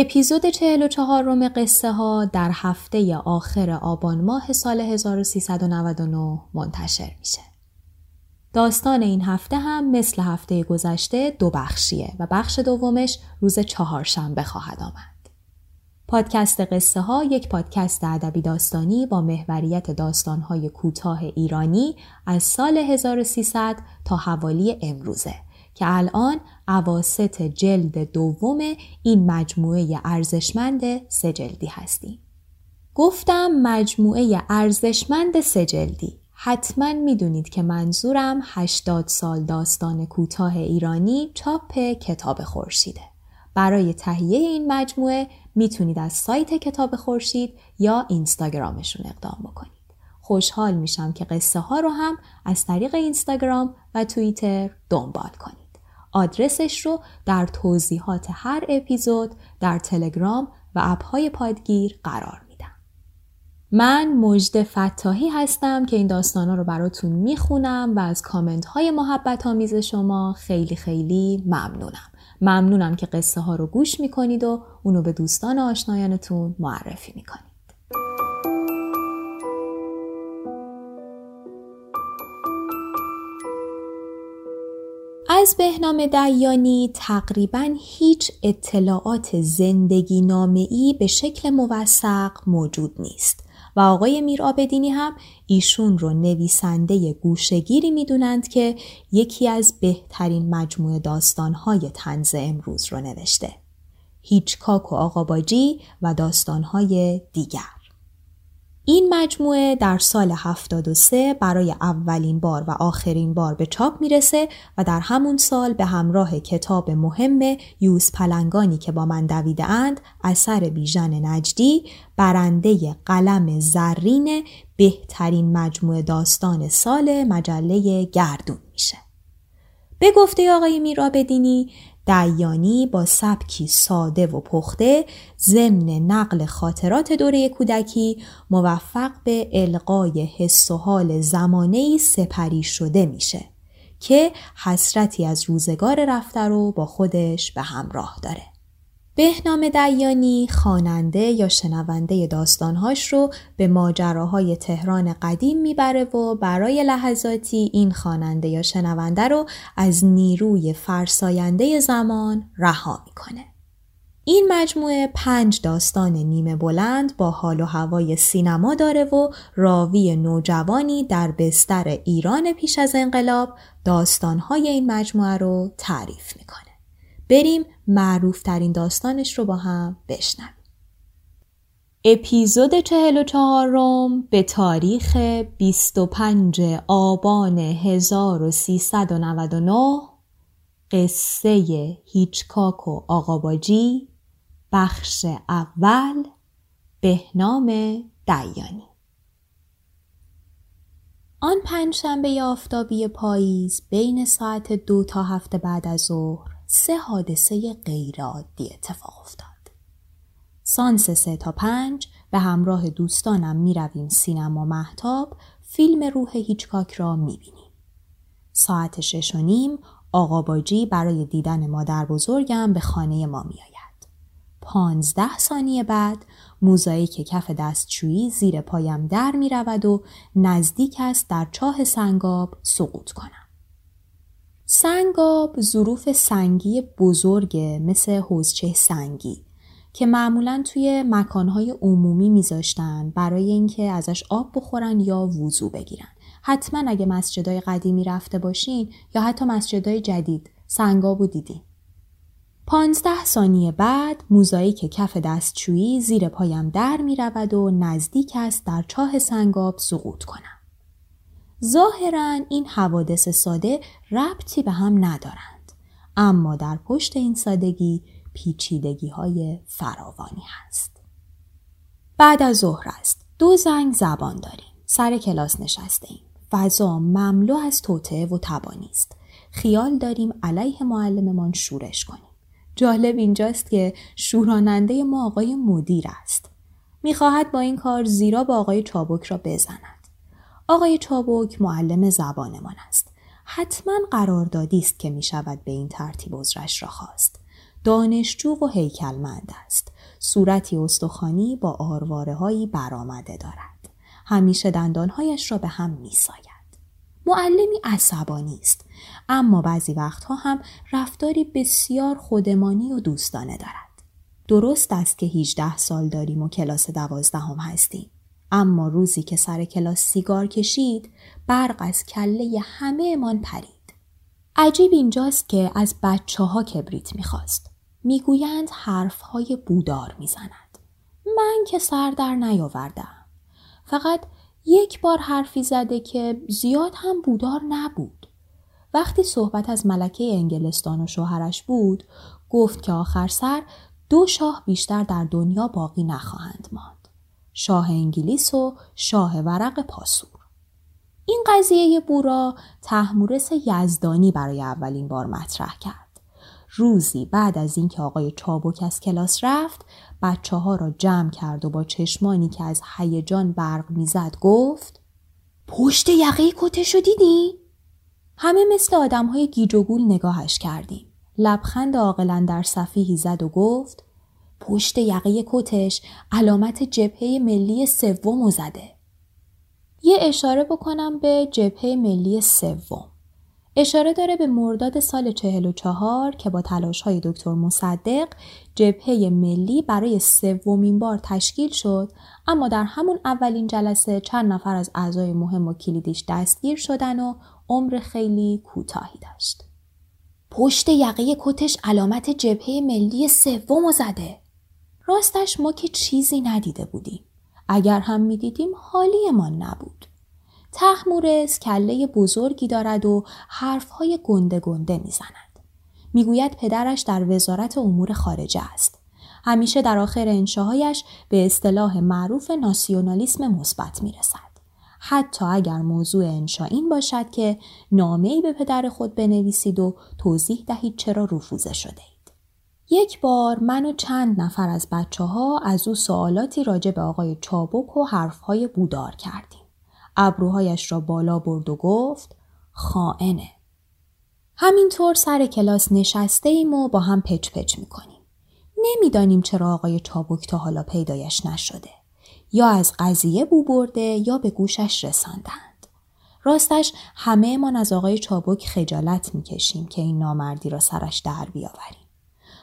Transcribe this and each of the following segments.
اپیزود 44 روم قصه ها در هفته آخر آبان ماه سال 1399 منتشر میشه. داستان این هفته هم مثل هفته گذشته دو بخشیه و بخش دومش روز چهارشنبه خواهد آمد. پادکست قصه ها یک پادکست ادبی داستانی با محوریت داستانهای کوتاه ایرانی از سال 1300 تا حوالی امروزه که الان عواست جلد دوم این مجموعه ارزشمند سجلدی هستیم. گفتم مجموعه ارزشمند سجلدی. حتما می‌دونید که منظورم 80 سال داستان کوتاه ایرانی چاپ کتاب خورشیده. برای تهیه این مجموعه می‌تونید از سایت کتاب خورشید یا اینستاگرامشون اقدام بکنید. خوشحال میشم که قصه ها رو هم از طریق اینستاگرام و توییتر دنبال کنید. آدرسش رو در توضیحات هر اپیزود در تلگرام و اپهای پادگیر قرار میدم. من مجد فتاحی هستم که این داستانا رو براتون می‌خونم و از کامنت های محبت آمیز شما خیلی خیلی ممنونم. ممنونم که قصه ها رو گوش می‌کنید و اونو به دوستان آشنایانتون معرفی می‌کنید. از بهنام دیانی تقریبا هیچ اطلاعات زندگی ای به شکل موثق موجود نیست و آقای میر آبدینی هم ایشون رو نویسنده گوشگیری می‌دونند که یکی از بهترین مجموعه داستانهای تنز امروز رو نوشته. هیچکاک و آقا باجی و داستانهای دیگر. این مجموعه در سال 73 برای اولین بار و آخرین بار به چاپ می‌رسه و در همون سال به همراه کتاب مهم یوز پلنگانی که با من دویده اند اثر بیژن نجدی برنده قلم زرین بهترین مجموعه داستان سال مجله گردون میشه. به گفته آقای میرابدینی دیانی با سبکی ساده و پخته ضمن نقل خاطرات دوره کودکی موفق به القای حس و حال زمانه سپری شده میشه که حسرتی از روزگار رفته رو با خودش به همراه داره. بهنام دیانی خواننده یا شنونده داستانهاش رو به ماجراهای تهران قدیم می‌بره و برای لحظاتی این خواننده یا شنونده رو از نیروی فرساینده زمان رها می‌کنه. این مجموعه پنج داستان نیمه بلند با حال و هوای سینما داره و راوی نوجوانی در بستر ایران پیش از انقلاب داستانهای این مجموعه رو تعریف می‌کنه. بریم معروف ترین داستانش رو با هم بشنویم. اپیزود 44 روم به تاریخ 25 آبان 1399 قصه هیچکاک و آقاباجی بخش اول بهنام دیانی آن پنجشنبه آفتابی پاییز بین ساعت دو تا هفته بعد از ظهر سه حادثه غیرعادی اتفاق افتاد. سانس سه تا پنج به همراه دوستانم می رویم سینما محتاب فیلم روح هیچکاک را می بینیم. ساعت شش و نیم آقا باجی برای دیدن مادر بزرگم به خانه ما می آید. پانزده ثانیه بعد موزاییک کف دستشویی زیر پایم در می رود و نزدیک است در چاه سنگاب سقوط کنم. سنگاب ظروف سنگی بزرگ مثل حوزچه سنگی که معمولا توی مکانهای عمومی میذاشتن برای اینکه ازش آب بخورن یا وضو بگیرن. حتما اگه مسجدهای قدیمی رفته باشین یا حتی مسجدهای جدید سنگابو دیدین. پانزده ثانیه بعد موزاییک کف دستشویی زیر پایم در می رود و نزدیک است در چاه سنگاب سقوط کنم. ظاهرا این حوادث ساده ربطی به هم ندارند. اما در پشت این سادگی پیچیدگی های فراوانی هست. بعد از ظهر است. دو زنگ زبان داریم. سر کلاس نشسته ایم. فضا مملو از توطعه و تبانی است. خیال داریم علیه معلممان شورش کنیم. جالب اینجاست که شوراننده ما آقای مدیر است. می‌خواهد با این کار زیرا با آقای چابک را بزند. آقای چابک معلم زبانمان است. حتما قراردادی است که می شود به این ترتیب عذرش را خواست. دانشجو و هیکلمند است. صورتی استخوانی با آرواره هایی برآمده دارد. همیشه دندانهایش را به هم می ساید. معلمی عصبانی است اما بعضی وقتها هم رفتاری بسیار خودمانی و دوستانه دارد. درست است که 18 سال داریم و کلاس دوازدهم هستیم. اما روزی که سر کلاس سیگار کشید برق از کله همه امان پرید. عجیب اینجاست که از بچه ها کبریت می‌خواست. می‌گویند حرف های بودار می‌زند. من که سر در نیاوردم. فقط یک بار حرفی زده که زیاد هم بودار نبود. وقتی صحبت از ملکه انگلستان و شوهرش بود گفت که آخر سر دو شاه بیشتر در دنیا باقی نخواهند ماند. شاه انگلیس و شاه ورق پاسور. این قضیه بورا تحمورس یزدانی برای اولین بار مطرح کرد. روزی بعد از اینکه آقای چابک از کلاس رفت بچه ها را جمع کرد و با چشمانی که از هیجان برق می‌زد گفت پشت یقه کتشو دیدی؟ همه مثل آدم های گیج و گول نگاهش کردیم. لبخند عاقلا در صفیحی زد و گفت پشت یقه کتش علامت جبهه ملی سوم زده. یه اشاره بکنم به جبهه ملی سوم. اشاره داره به مرداد سال 44 که با تلاش های دکتر مصدق جبهه ملی برای سومین بار تشکیل شد اما در همون اولین جلسه چند نفر از اعضای مهم و کلیدیش دستگیر شدن و عمر خیلی کوتاهی داشت. پشت یقه کتش علامت جبهه ملی سوم زده. راستش ما که چیزی ندیده بودیم. اگر هم می‌دیدیم حالیمان نبود. تحمورس کله بزرگی دارد و حرفهای گنده گنده می‌زند. می‌گوید پدرش در وزارت امور خارجه است. همیشه در آخر انشاهایش به اصطلاح معروف ناسیونالیسم مثبت می‌رسد. حتی اگر موضوع انشا این باشد که نامه‌ای به پدر خود بنویسید و توضیح دهید چرا رفوزه شده. یک بار من و چند نفر از بچه ها از او سوالاتی راجع به آقای چابک و حرفهای بودار کردیم. ابروهایش را بالا برد و گفت خائنه. همینطور سر کلاس نشسته ایم و با هم پچ پچ می‌کنیم. نمی‌دانیم چرا آقای چابک تا حالا پیدایش نشده. یا از قضیه بو برده یا به گوشش رساندند. راستش همه من از آقای چابک خجالت می‌کشیم که این نامردی را سرش در بیاوریم.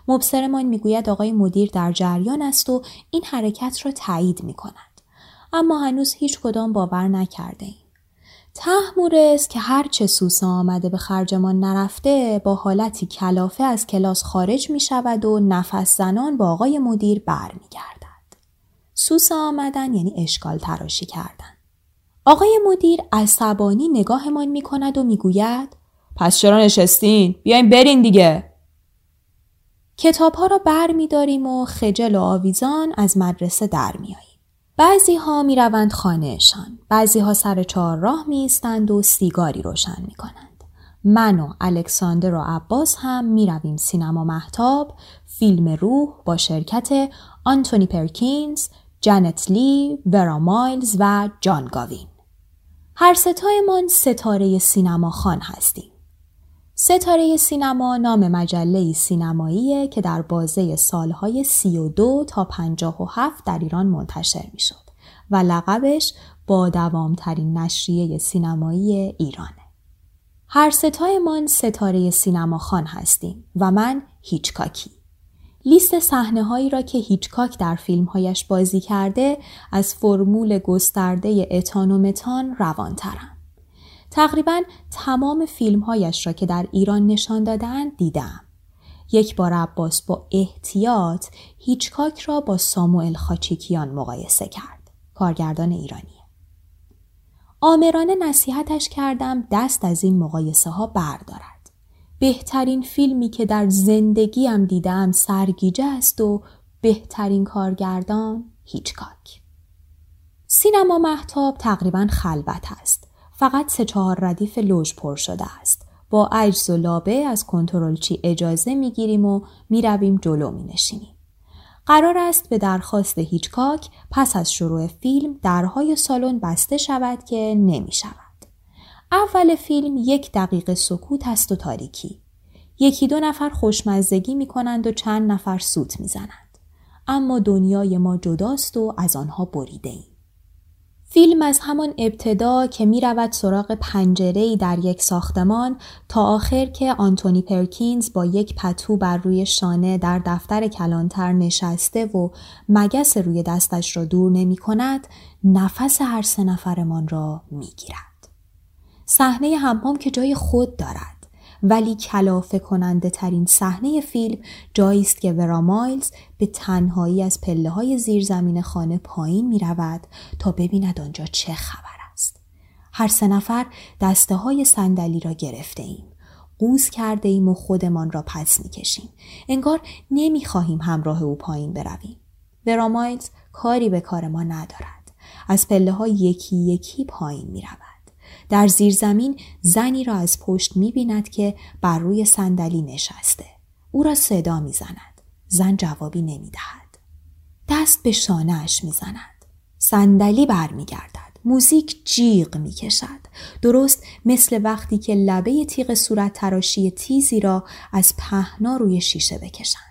مبصرمان می‌گوید آقای مدیر در جریان است و این حرکت را تایید می اما هنوز هیچ کدام باور نکرده ایم. تحمورس که هرچه سوسا آمده به خرجمان نرفته با حالتی کلافه از کلاس خارج می شود و نفس زنان با آقای مدیر بر می گردد. سوسا آمدن یعنی اشکال تراشی کردن. آقای مدیر عصبانی نگاهمان می کند و می گوید پس چرا نشستین؟ بیاین برین دیگه. کتاب ها را بر می داریم و خجل و آویزان از مدرسه در میاییم. بعضی ها می روند خانهشان. بعضی ها سر چهار راه می ایستند و سیگاری روشن می کنند. من و الکساندر و عباس هم می رویم سینما محتاب فیلم روح با شرکت آنتونی پرکینز، جانت لی، ورا مایلز و جان گاوین. هر ستایمان ستاره سینما خان هستیم. ستاره سینما نام مجله سینماییه که در بازه سالهای 32 تا 57 در ایران منتشر می و لقبش با دوامترین نشریه سینمایی ایرانه. هر ستایمان ستاره سینما خان هستیم و من هیچکاکی. لیست صحنه هایی را که هیچکاک در فیلمهایش بازی کرده از فرمول گسترده اتان و متان روانترم. تقریبا تمام فیلمهایش را که در ایران نشان دادن دیدم. یک بار عباس با احتیاط هیچکاک را با ساموئل خاچیکیان مقایسه کرد. کارگردان ایرانی. آمرانه نصیحتش کردم دست از این مقایسه ها بردارد. بهترین فیلمی که در زندگیم دیدم سرگیجه است و بهترین کارگردان هیچکاک. سینما محتاب تقریبا خلوت است. فقط سه چهار ردیف لوژ پر شده است. با عجز و لابه از کنترلچی اجازه می‌گیریم و می‌رویم جلو می نشینیم. قرار است به درخواست هیچکاک پس از شروع فیلم درهای سالن بسته شود که نمی شود. اول فیلم یک دقیقه سکوت است و تاریکی. یکی دو نفر خوشمزدگی می کنند و چند نفر سوت می زنند. اما دنیای ما جداست و از آنها بریده ایم. فیلم از همان ابتدا که می رود سراغ پنجره در یک ساختمان تا آخر که آنتونی پرکینز با یک پتو بر روی شانه در دفتر کلانتر نشسته و مگس روی دستش را دور نمی کند نفس هر سه نفرمان را می گیرد. صحنه همام که جای خود دارد. ولی کلافه کننده ترین صحنه فیلم جایی است که ورا مایلز به تنهایی از پله های زیرزمین خانه پایین می رود تا ببیند آنجا چه خبر است. هر سه نفر دسته های صندلی را گرفته ایم. قوز کرده ایم و خودمان را پس می کشیم. انگار نمی خواهیم همراه او پایین برویم. ورا مایلز کاری به کار ما ندارد. از پله ها یکی یکی پایین می رود. در زیر زمین زنی را از پشت می بیند که بر روی صندلی نشسته. او را صدا می زند. زن جوابی نمی دهد. دست به شانهش می زند. صندلی برمیگردد. موزیک جیغ می کشد. درست مثل وقتی که لبه تیغ صورت تراشی تیزی را از پهنا روی شیشه بکشند.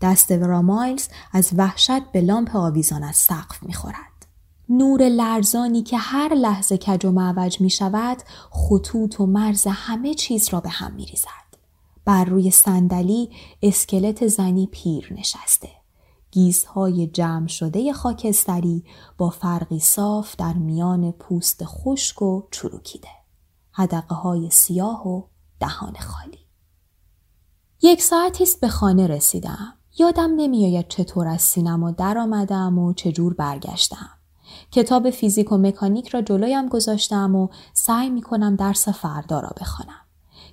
دست ورامایلز از وحشت به لامپ آویزان از سقف می خورد. نور لرزانی که هر لحظه کج و معوج می شود خطوط و مرز همه چیز را به هم می ریزد. بر روی صندلی اسکلت زنی پیر نشسته. گیزهای جمع شده خاکستری با فرقی صاف در میان پوست خشک و چروکیده. هدقه های سیاه و دهان خالی. یک ساعتی است به خانه رسیدم. یادم نمیآید چطور از سینما درآمدم و چجور برگشتم. کتاب فیزیک و مکانیک را جلویم گذاشتم و سعی می کنم درس فردا را بخوانم.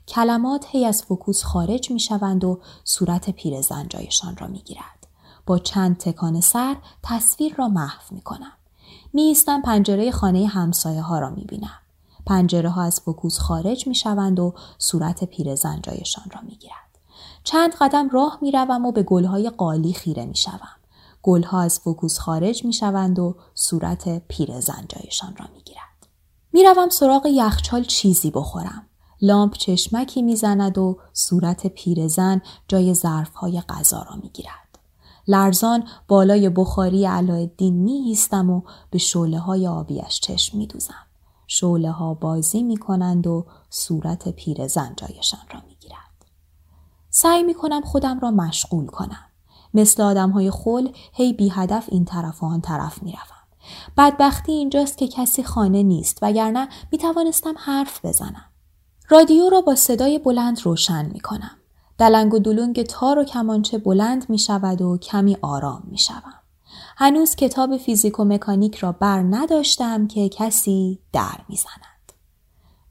کلمات هی از فکوس خارج می شوند و صورت پیرزن جایشان را می گیرد. با چند تکان سر تصویر را محو می کنم. نیستم پنجره خانه همسایه ها را می بینم. پنجره ها از فوکوس خارج می شوند و صورت پیرزن جایشان را می گیرد. چند قدم راه می روم و به گلهای قالی خیره می شوم. گلها از فوکوس خارج می شوند و صورت پیرزن جایشان را می گیرد. می روم سراغ یخچال چیزی بخورم. لامپ چشمکی می‌زند و صورت پیرزن جای ظرفهای غذا را می گیرد. لرزان بالای بخاری علاءالدین می ایستم و به شعله های آبیش چشم می دوزم. شعله ها بازی می کنند و صورت پیرزن جایشان را می گیرد. سعی می کنم خودم را مشغول کنم. مثل آدم های خل هی بی هدف این طرف و آن طرف می روم. بدبختی اینجاست که کسی خانه نیست وگرنه می توانستم حرف بزنم. رادیو را با صدای بلند روشن می کنم. دلنگ و دلونگ تار و کمانچه بلند می شود و کمی آرام می شوم. هنوز کتاب فیزیک و مکانیک را بر نداشتم که کسی در می زند.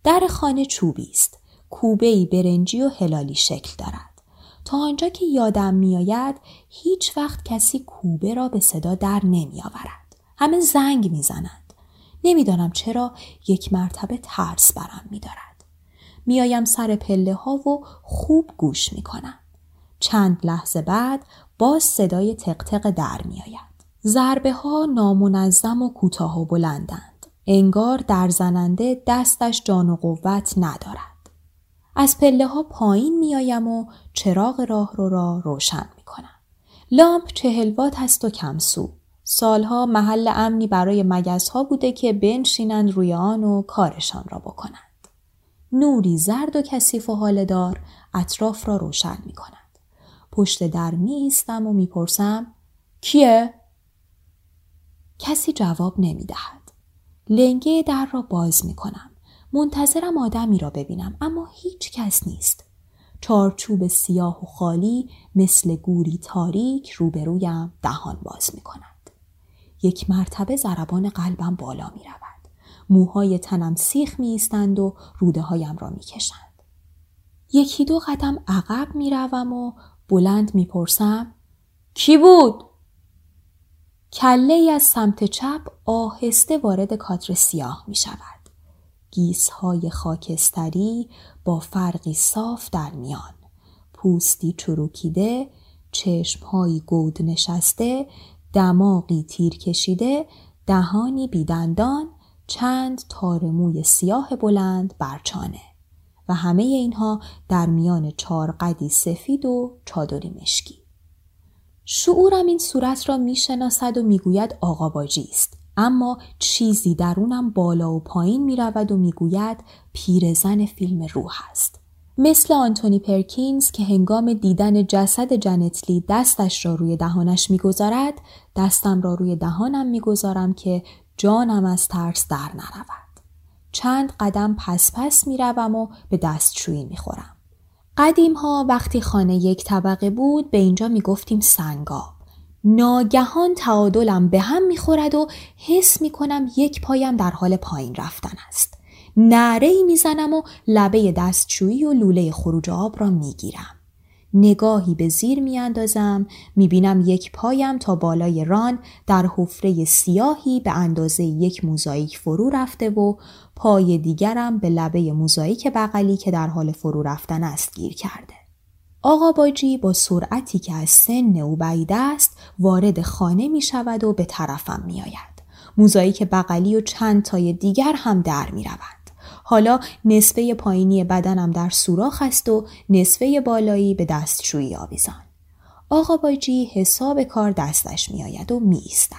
در خانه چوبی است. کوبه برنجی و هلالی شکل دارد. تا آنجا که یادم میآید هیچ وقت کسی کوبه را به صدا در نمی آورد. همه زنگ می‌زنند. نمی‌دانم چرا یک مرتبه ترس برم می دارد. میآیم سر پله ها و خوب گوش می کنم. چند لحظه بعد باز صدای تقتق در می آید. ضربه ها نامنظم و کوتاه و بلندند. انگار در زننده دستش جان و قوت ندارد. از پله ها پایین میآیم و چراغ راه رو را روشن می کنم. لامپ چهل وات هست و کمسو. سالها محل امنی برای مگس ها بوده که بنشینند روی آن و کارشان را بکنند. نوری زرد و کثیف و حالدار اطراف را روشن می کند. پشت در می و می‌پرسم کیه؟ کسی جواب نمی دهد. لنگه در را باز می کنم. منتظرم آدمی را ببینم اما هیچ کس نیست. چارچوب سیاه و خالی مثل گوری تاریک روبرویم دهان باز می کند. یک مرتبه ضربان قلبم بالا می رود. موهای تنم سیخ می ایستند و روده هایم را می کشند. یکی دو قدم عقب می روم و بلند می پرسم کی بود؟ کله از سمت چپ آهسته وارد کادر سیاه می شود. گیسهای خاکستری با فرقی صاف در میان. پوستی چروکیده چشمهایی گود نشسته دماغی تیر کشیده دهانی بیدندان چند تار موی سیاه بلند برچانه و همه اینها در میان چار قدی سفید و چادری مشکی. شعورم این صورت را می‌شناسد و می‌گوید آقا باجی است. اما چیزی درونم بالا و پایین می رود و می‌گوید پیرزن فیلم روح است. مثل آنتونی پرکینز که هنگام دیدن جسد جنتلی دستش را روی دهانش می‌گذارد دستم را روی دهانم می‌گذارم که جانم از ترس در نرود. چند قدم پس پس می‌روم و به دستشویی می‌خورم. قدیم ها وقتی خانه یک طبقه بود به اینجا می‌گفتیم سنگاب. ناگهان تعادلم به هم می‌خورد و حس می‌کنم یک پایم در حال پایین رفتن است. نعره ای می‌زنم و لبه دستشویی و لوله خروج آب را می‌گیرم. نگاهی به زیر میاندازم می‌بینم یک پایم تا بالای ران در حفره سیاهی به اندازه یک موزاییک فرو رفته و پای دیگرم به لبه موزاییک بغلی که در حال فرو رفتن است گیر کرده. آقا باجی با سرعتی که از سن او بعید است وارد خانه می شود و به طرفم می آید. موزاییک بغلی و چند تای دیگر هم در می روند. حالا نصفه پایینی بدنم در سوراخ است و نصفه بالایی به دستشویی آویزان. آقا باجی حساب کار دستش می آید و می ایستد.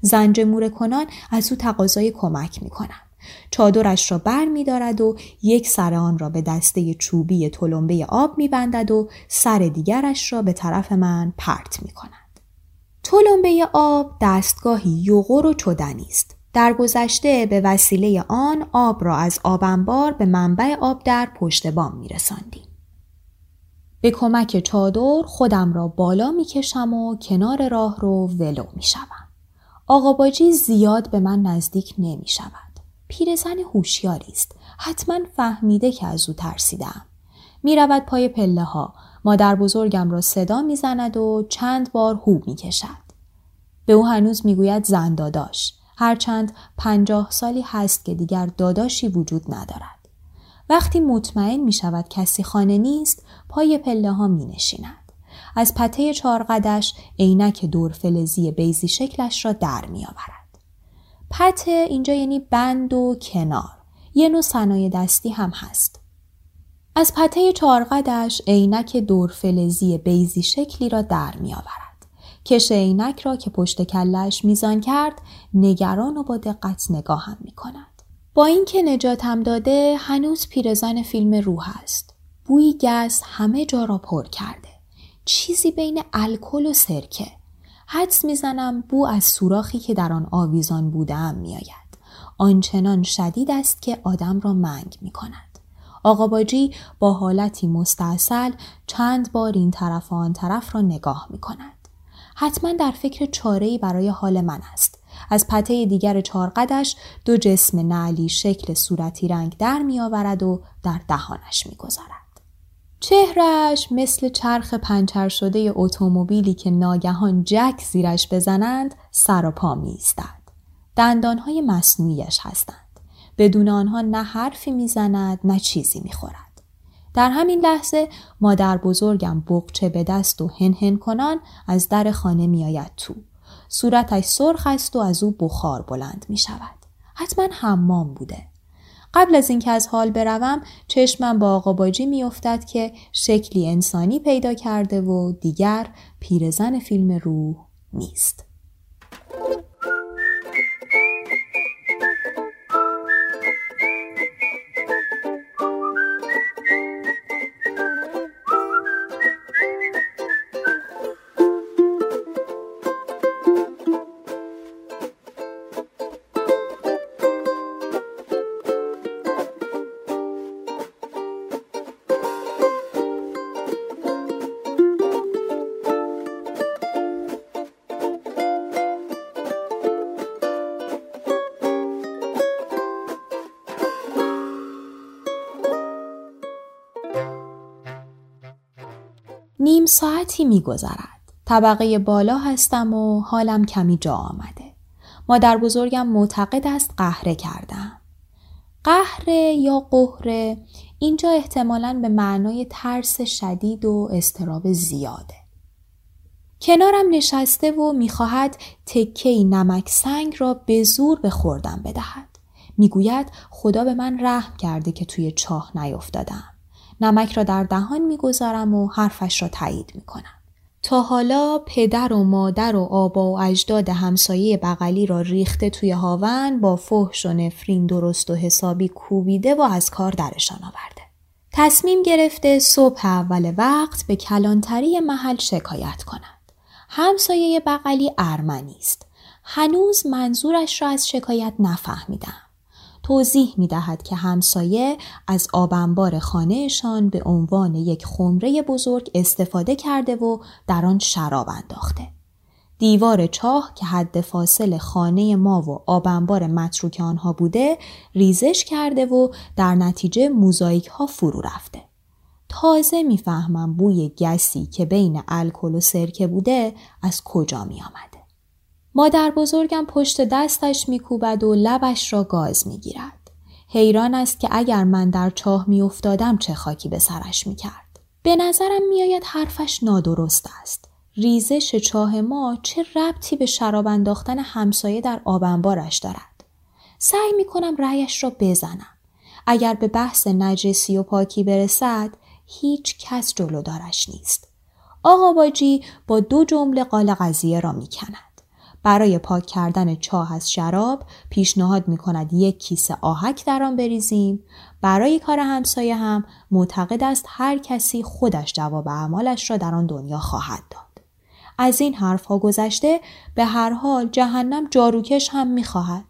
زنج کنان از او تقاضای کمک می کنم. چادرش را بر می دارد و یک سر آن را به دسته چوبی تلمبه آب می بندد و سر دیگرش را به طرف من پرت می کند. تلمبه آب دستگاهی یوغور و چدنی است. در گذشته به وسیله آن آب را از آبنبار به منبع آب در پشت بام می رساندیم. به کمک چادر خودم را بالا می کشم و کنار راه رو ولو می شوم. آقا باجی زیاد به من نزدیک نمی شود. پیرزن هوشیاری است حتما فهمیده که از او ترسیدم می رود پای پله ها مادر بزرگم را صدا می‌زند و چند بار هو می کشد. به او هنوز می‌گوید زن داداش هرچند پنجاه سالی هست که دیگر داداشی وجود ندارد. وقتی مطمئن می شود کسی خانه نیست پای پله ها می نشیند. از پته چارقدش عینک دور فلزی بیزی شکلش را در می آورد. پته اینجا یعنی بند و کنار. یه نوع صنایع دستی هم هست. از پته چارقدش عینک دور فلزی بیزی شکلی را در می آورد. کش عینک را که پشت کلش میزان کرد نگران و با دقت نگاه هم می کند. با اینکه نجاتم داده هنوز پیرزن فیلم روح است. بوی گس همه جا را پر کرده. چیزی بین الکل و سرکه. حدس می‌زنم بو از سوراخی که در آن آویزان بودم میآید آنچنان شدید است که آدم را منگ می کند. آقا باجی با حالتی مستاصل چند بار این طرف و آن طرف را نگاه می کند. حتما در فکر چاره‌ای برای حال من است. از پته دیگر چارقدش دو جسم نعلی شکل صورتی رنگ در می آورد و در دهانش می گذارد. چهرش مثل چرخ پنچر شده اتومبیلی که ناگهان جک زیرش بزنند سر و پا می ایستد. دندانهای مصنوعیش هستند. بدون آنها نه حرفی می‌زند نه چیزی می‌خورد. در همین لحظه مادر بزرگم بقچه به دست و هن هن کنان از در خانه میآید تو. صورتش سرخ است و از او بخار بلند می شود. حتما حمام بوده. قبل از اینکه از حال بروم چشمم با آقا باجی میافتد که شکلی انسانی پیدا کرده و دیگر پیرزن فیلم روح نیست. نیم ساعتی میگذرد. طبقه بالا هستم و حالم کمی جا آمده. مادر بزرگم معتقد است قهره کردم. قهره یا قهره اینجا احتمالا به معنای ترس شدید و استراب زیاده. کنارم نشسته و می‌خواهد تکه نمک سنگ را به زور به خوردم بدهد. می‌گوید خدا به من رحم کرده که توی چاه نیفتادم. نمک را در دهان می‌گذارم و حرفش را تایید می‌کنم. تا حالا پدر و مادر و آبا و اجداد همسایه بغلی را ریخته توی هاون با فحش و نفرین درست و حسابی کوبیده و از کار درشان آورده. تصمیم گرفته صبح اول وقت به کلانتری محل شکایت کند. همسایه بغلی ارمنی است. هنوز منظورش را از شکایت نفهمیدم. توضیح می دهد که همسایه از آبنبار خانهشان به عنوان یک خمره بزرگ استفاده کرده و در آن شراب انداخته. دیوار چاه که حد فاصل خانه ما و آبنبار متروک آنها بوده ریزش کرده و در نتیجه موزاییک ها فرو رفته. تازه می‌فهمم بوی گسی که بین الکل و سرکه بوده از کجا می آمده. مادر بزرگم پشت دستش میکوبد و لبش را گاز می‌گیرد. حیران است که اگر من در چاه میافتادم چه خاکی به سرش می‌کرد. به نظرم میآید حرفش نادرست است. ریزش چاه ما چه ربطی به شراب انداختن همسایه در آبنبارش دارد. سعی می‌کنم رأیش را بزنم. اگر به بحث نجسی و پاکی برسد هیچ کس جلودارش نیست. آقا باجی با دو جمله قال قضیه را می‌کند. برای پاک کردن چاه از شراب پیشنهاد می کند یک کیسه آهک در آن بریزیم برای کار همسایه هم معتقد است هر کسی خودش جواب اعمالش را در آن دنیا خواهد داد از این حرف ها گذشته به هر حال جهنم جاروکش هم می خواهد.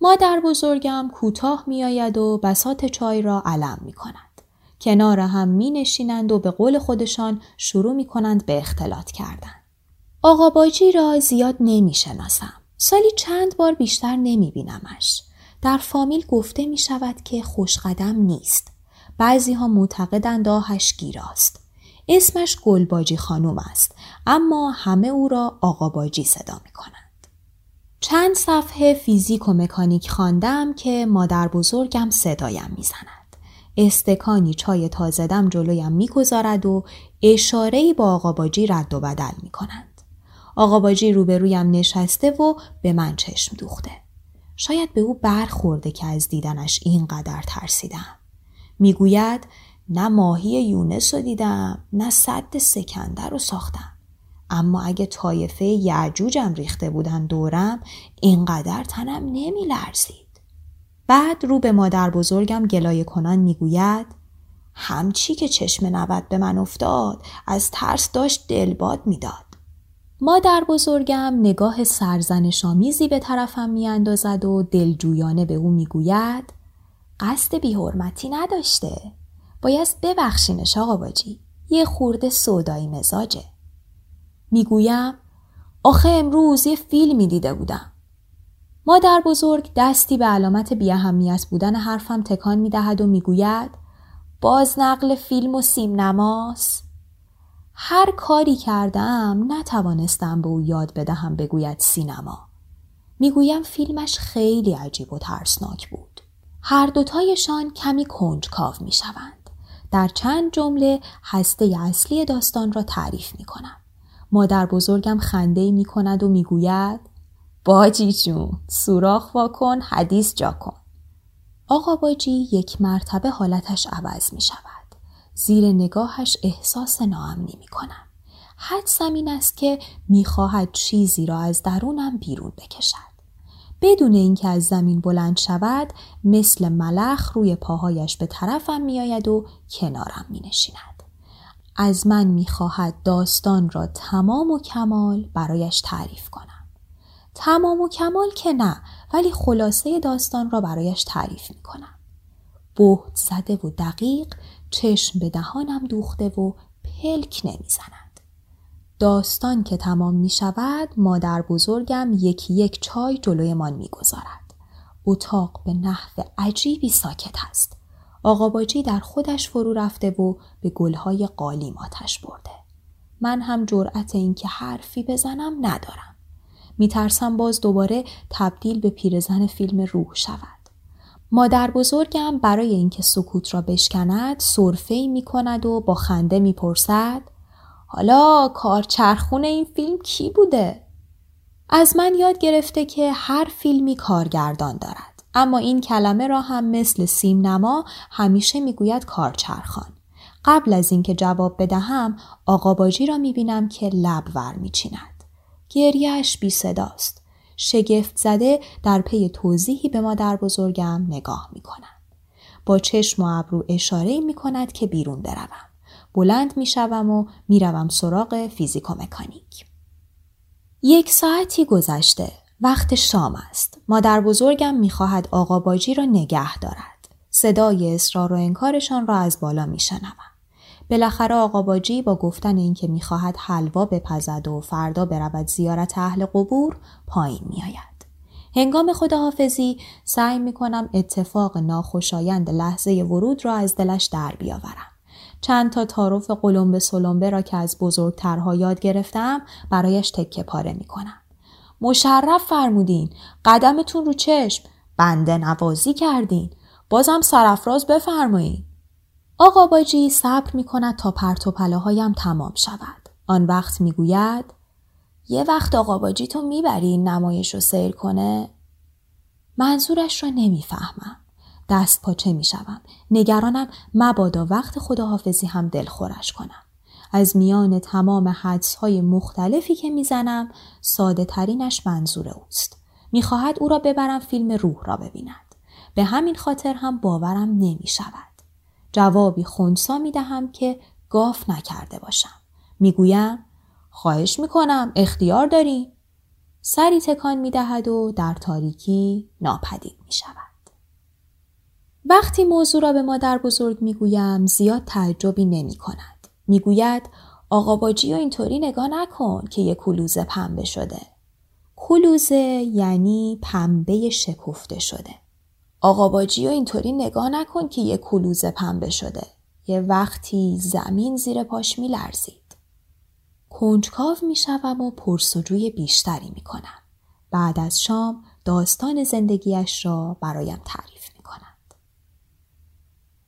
مادر بزرگم کوتاه می آید و بسات چای را علم می کند. کنار هم می نشینند و به قول خودشان شروع می کنند به اختلاط کردن. آقا باجی را زیاد نمی شناسم. سالی چند بار بیشتر نمی بینمش. در فامیل گفته می شود که خوشقدم نیست. بعضی ها معتقدند آهش گیراست. اسمش گلباجی خانوم است اما همه او را آقا باجی صدا می کنند. چند صفحه فیزیک و مکانیک خواندم که مادر بزرگم صدایم می‌زند. استکانی چای تازدم جلویم می‌گذارد و اشارهی با آقا باجی رد و بدل می کنند. آقا باجی روبرویم نشسته و به من چشم دوخته. شاید به او برخورده که از دیدنش اینقدر ترسیدم. می‌گوید نه ماهی یونس رو دیدم نه صد سکندر رو ساختم. اما اگه طایفه یعجوجم ریخته بودن دورم اینقدر تنم نمی لرزید. بعد رو به مادر بزرگم گلایه کنان می‌گوید همچی که چشم نبد به من افتاد از ترس داشت دلباد می‌داد. مادر بزرگم نگاه سرزنشامیزی به طرفم میاندازد و دلجویانه به او می‌گوید قصد بیحرمتی نداشته. باید ببخشینش آقا باجی. یه خورده سودایی مزاجه. می‌گویم آخه امروز یه فیلمی دیده بودم. مادر بزرگ دستی به علامت بیاهمیت بودن حرفم تکان می‌دهد و می‌گوید باز نقل فیلم و سیم نماس هر کاری کردم نتوانستم به او یاد بدهم بگوید سینما. می‌گویم فیلمش خیلی عجیب و ترسناک بود. هر دوتایشان کمی کنجکاو می شوند. در چند جمله هسته اصلی داستان را تعریف می کنم. مادر بزرگم خنده می کند و می‌گوید باجی جون سوراخ واکن حدیث جا کن. آقا باجی یک مرتبه حالتش عوض می شود. زیر نگاهش احساس ناامنی می کنم. حد زمین است که می‌خواهد چیزی را از درونم بیرون بکشد. بدون اینکه از زمین بلند شود مثل ملخ روی پاهایش به طرفم میآید و کنارم می نشیند. از من می‌خواهد داستان را تمام و کمال برایش تعریف کنم. تمام و کمال که نه ولی خلاصه داستان را برایش تعریف می کنم. بهت زده و دقیق چشم به دهانم دوخته و پلک نمی‌زند. داستان که تمام می شود مادر بزرگم یکی یک چای جلویمان می گذارد. اتاق به نحو عجیبی ساکت است. آقا باجی در خودش فرو رفته و به گلهای قالی ماتش برده. من هم جرأت اینکه حرفی بزنم ندارم. میترسم باز دوباره تبدیل به پیرزن فیلم روح شود. مادر بزرگم برای اینکه سکوت را بشکند سرفه می کند و با خنده می‌پرسد حالا کارچرخون این فیلم کی بوده؟ از من یاد گرفته که هر فیلمی کارگردان دارد اما این کلمه را هم مثل سیم نما همیشه می‌گوید کارچرخان. قبل از اینکه جواب بدهم آقا باجی را می‌بینم که لب ور میچیند. گریهش بی صداست. شگفت زده در پی توضیحی به مادر بزرگم نگاه می کنم. با چشم و ابرو اشاره می کند که بیرون بروم. بلند می شوم و می روم سراغ فیزیک و مکانیک. یک ساعتی گذشته. وقت شام است. مادر بزرگم می خواهد آقا باجی را نگه دارد. صدای اصرار و انکارشان را از بالا می شنوم. بالاخره آقا باجی با گفتن اینکه می‌خواهد حلوا بپزد و فردا برود زیارت اهل قبور پایین میآید. هنگام خداحافظی سعی می‌کنم اتفاق ناخوشایند لحظه ورود را از دلش در بیاورم. چند تا تعارف قلمبه سلمبه را که از بزرگترها یاد گرفتم برایش تکه پاره می‌کنم. مشرف فرمودین قدمتون رو چشم. بنده نوازی کردین. بازم سرفراز بفرمایین. آقا باجی صبر می کند تا پرت و پلاهایم تمام شود. آن وقت می گوید یه وقت آقا باجی تو می‌بری این نمایش رو سیر کنه؟ منظورش را نمی‌فهمم. دست پاچه می شوم. نگرانم مبادا وقت خداحافظی هم دلخورش کنم. از میان تمام حدس های مختلفی که می‌زنم ساده ترینش منظور اوست. می‌خواهد او را ببرم فیلم روح را ببیند. به همین خاطر هم باورم نمی شود. جوابی خونسا می دهم که گاف نکرده باشم. می‌گویم خواهش می‌کنم اختیار داری. سری تکان می دهد و در تاریکی ناپدید می شود. وقتی موضوع را به مادر بزرگ می گویم زیاد تعجبی نمی کند. می گوید آقا باجی و اینطوری نگاه نکن که یه کلوزه پنبه شده. کلوزه یعنی پنبه شکفته شده. آقا باجی و اینطوری نگاه نکن که یه کلوزه پنبه شده. یه وقتی زمین زیر پاش می لرزید. کنجکاو می شوم و پرسجوی بیشتری می کنم. بعد از شام داستان زندگیش را برایم تعریف می کند.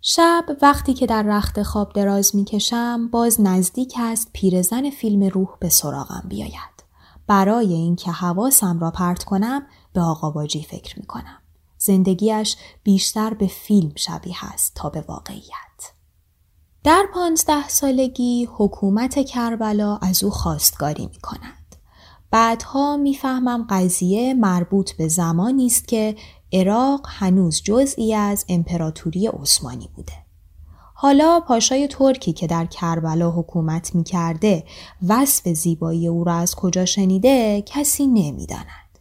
شب وقتی که در رخت خواب دراز می کشم باز نزدیک است پیرزن فیلم روح به سراغم بیاید. برای اینکه حواسم را پرت کنم به آقا باجی فکر می کنم. زندگیش بیشتر به فیلم شبیه است تا به واقعیت. در پانزده سالگی حکومت کربلا از او خواستگاری می کند. بعدها می‌فهمم قضیه مربوط به زمانی است که عراق هنوز جزئی از امپراتوری عثمانی بوده. حالا پاشای ترکی که در کربلا حکومت می کرده وصف زیبایی او را از کجا شنیده کسی نمی داند.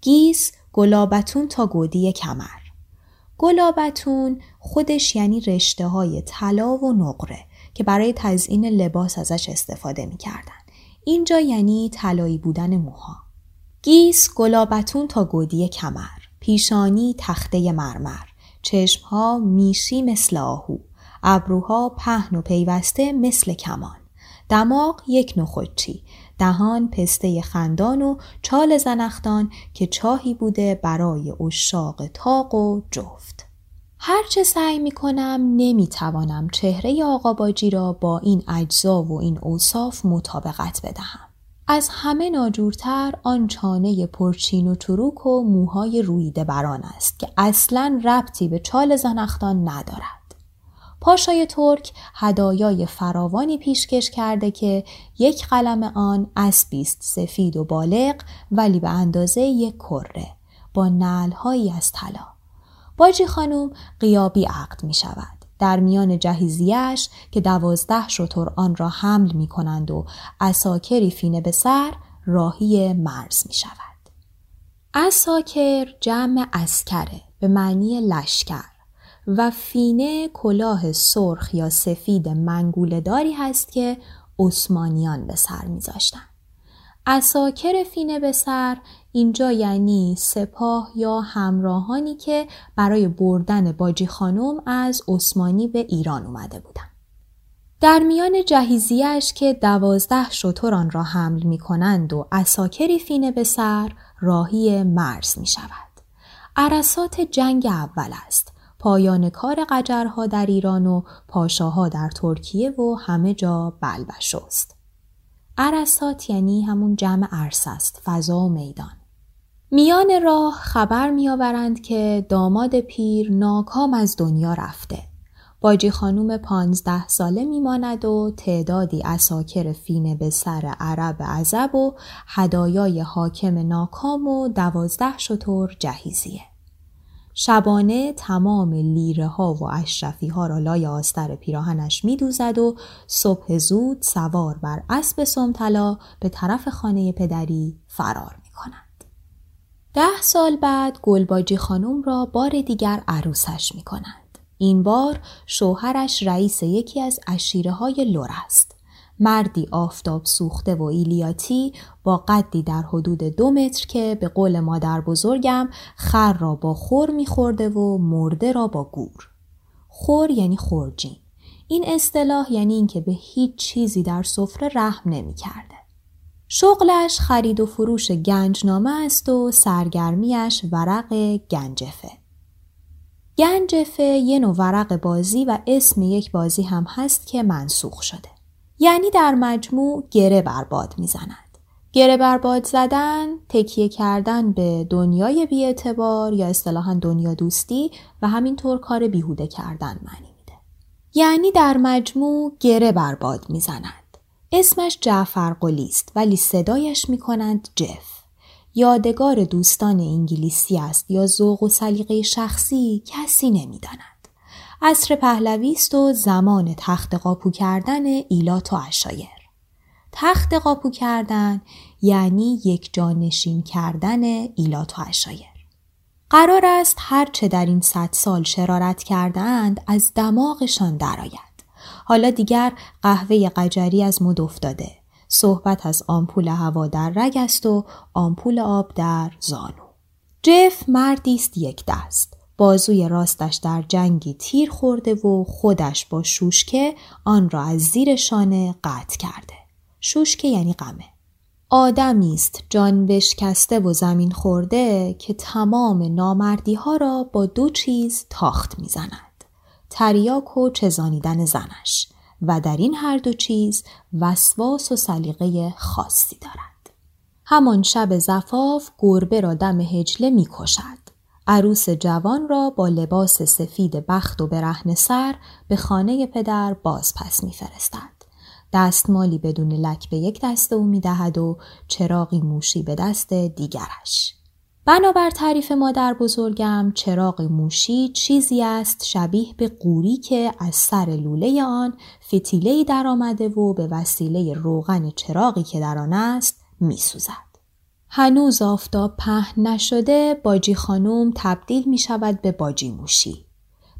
گیس گلابتون تا گودی کمر. گلابتون خودش یعنی رشته های طلا و نقره که برای تزیین لباس ازش استفاده می‌کردن. اینجا یعنی طلایی بودن موها. گیس گلابتون تا گودی کمر، پیشانی تخته مرمر، چشمها میشی مثل آهو، ابروها پهن و پیوسته مثل کمان، دماغ یک نخودچی، دهان پسته خندان و چال زنختان که چاهی بوده برای اشاق تاق و جفت. هرچه سعی می کنم نمی توانم چهره آقا باجی را با این اجزا و این اوصاف مطابقت بدهم. از همه ناجورتر آن چانه پرچین و چروک و موهای رویده بران است که اصلا ربطی به چال زنختان ندارد. پاشای ترک هدایای فراوانی پیشکش کرده که یک قلم آن اسبیست سفید و بالغ ولی به اندازه یک کره با نلهایی از طلا. باجی خانم قیابی عقد می شود. در میان جهیزیش که دوازده شطور آن را حمل می کنند و اساکری فینه به سر راهی مرز می شود. اساکر جمع اسکره به معنی لشکر و فینه کلاه سرخ یا سفید منگولداری هست که عثمانیان به سر میذاشتند. اساکر فینه به سر اینجا یعنی سپاه یا همراهانی که برای بردن باجی خانم از عثمانی به ایران اومده بودن. در میان جهیزیش که دوازده شطور را حمل می کنند و اساکری فینه به سر راهی مرز می شود. عرصات جنگ اول است. پایان کار قجرها در ایران و پاشاها در ترکیه و همه جا بلبش است. عرصات یعنی همون جمع عرص است فضا و میدان میان راه خبر میآورند که داماد پیر ناکام از دنیا رفته باجی خانوم پانزده ساله میماند و تعدادی اساکر فینه به سر عرب عذب و هدایای حاکم ناکام و دوازده شطور جهیزیه. شبانه تمام لیره ها و اشرفی ها را لای آستر پیراهنش می و صبح زود سوار بر اسب سمتلا به طرف خانه پدری فرار می کند. ده سال بعد گلباجی خانم را بار دیگر عروسش می کند. این بار شوهرش رئیس یکی از اشیره های لور است. مردی آفتاب سوخته و ایلیاتی با قدی در حدود دو متر که به قول مادر بزرگم خر را با خور میخورده و مرده را با گور. خور یعنی خورجین. این اصطلاح یعنی اینکه به هیچ چیزی در سفره رحم نمی‌کرده. شغلش خرید و فروش گنجنامه است و سرگرمیش ورق گنجفه. گنجفه یه نوع ورق بازی و اسم یک بازی هم هست که منسوخ شده. یعنی در مجموع گره بر باد می‌زند. گره بر باد زدن تکیه کردن به دنیای بیاعتبار یا اصطلاحا دنیا دوستی و همینطور کار بیهوده کردن معنی میده. یعنی در مجموع گره بر باد می‌زند. اسمش جعفر است ولی صدایش می‌کنند جف. یادگار دوستان انگلیسی است یا ذوق و سلیقه شخصی کسی نمی‌داند. عصر پهلوی است و زمان تخت قاپو کردن ایلات و اشایر. تخت قاپو کردن یعنی یک جانشین کردن ایلات و اشایر. قرار است هرچه در این صد سال شرارت کردند از دماغشان درآید. حالا دیگر قهوه قجری از مد افتاده. صحبت از آمپول هوا در رگ است و آمپول آب در زانو. جف مردی است یک دست. بازوی راستش در جنگی تیر خورده و خودش با شوشکه آن را از زیر شانه قطع کرده. شوشکه یعنی غمه. آدمی است جان بشکسته و زمین خورده که تمام نامردی ها را با دو چیز تاخت می‌زند. تریاک و چزانیدن زنش و در این هر دو چیز وسواس و سلیقه خاصی دارد. همان شب زفاف گربه را دم هجله می‌کشد. عروس جوان را با لباس سفید بخت و برهن سر به خانه پدر باز پس میفرستد. دستمالی بدون لک به یک دست او می‌دهد و چراغی موشی به دست دیگرش. بنابر تعریف مادر بزرگم چراغ موشی چیزی است شبیه به قوری که از سر لوله آن فتیلهی در آمده و به وسیله روغن چراغی که در آن است میسوزد. هنوز آفتاب پهن نشده باجی خانم تبدیل می شود به باجی موشی.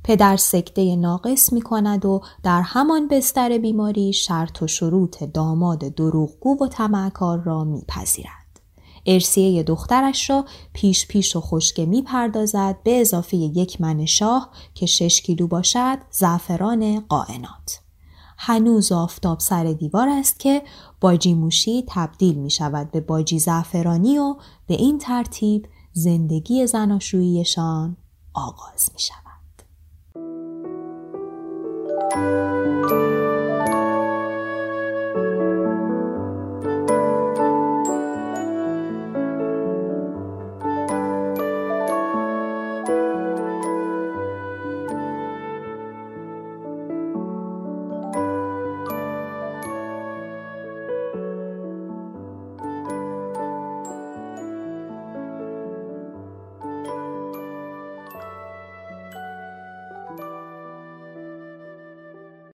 پدر سکته ناقص می کند و در همان بستر بیماری شرط و شروط داماد دروغگو و تمعکار را می پذیرد. ارسیه دخترش را پیش پیش و خشکه می پردازد به اضافه یک من شاه که شش کیلو باشد زعفران قائنات. هنوز آفتاب سر دیوار است که باجی موشی تبدیل می شود به باجی زعفرانی و به این ترتیب زندگی زناشوییشان آغاز می شود.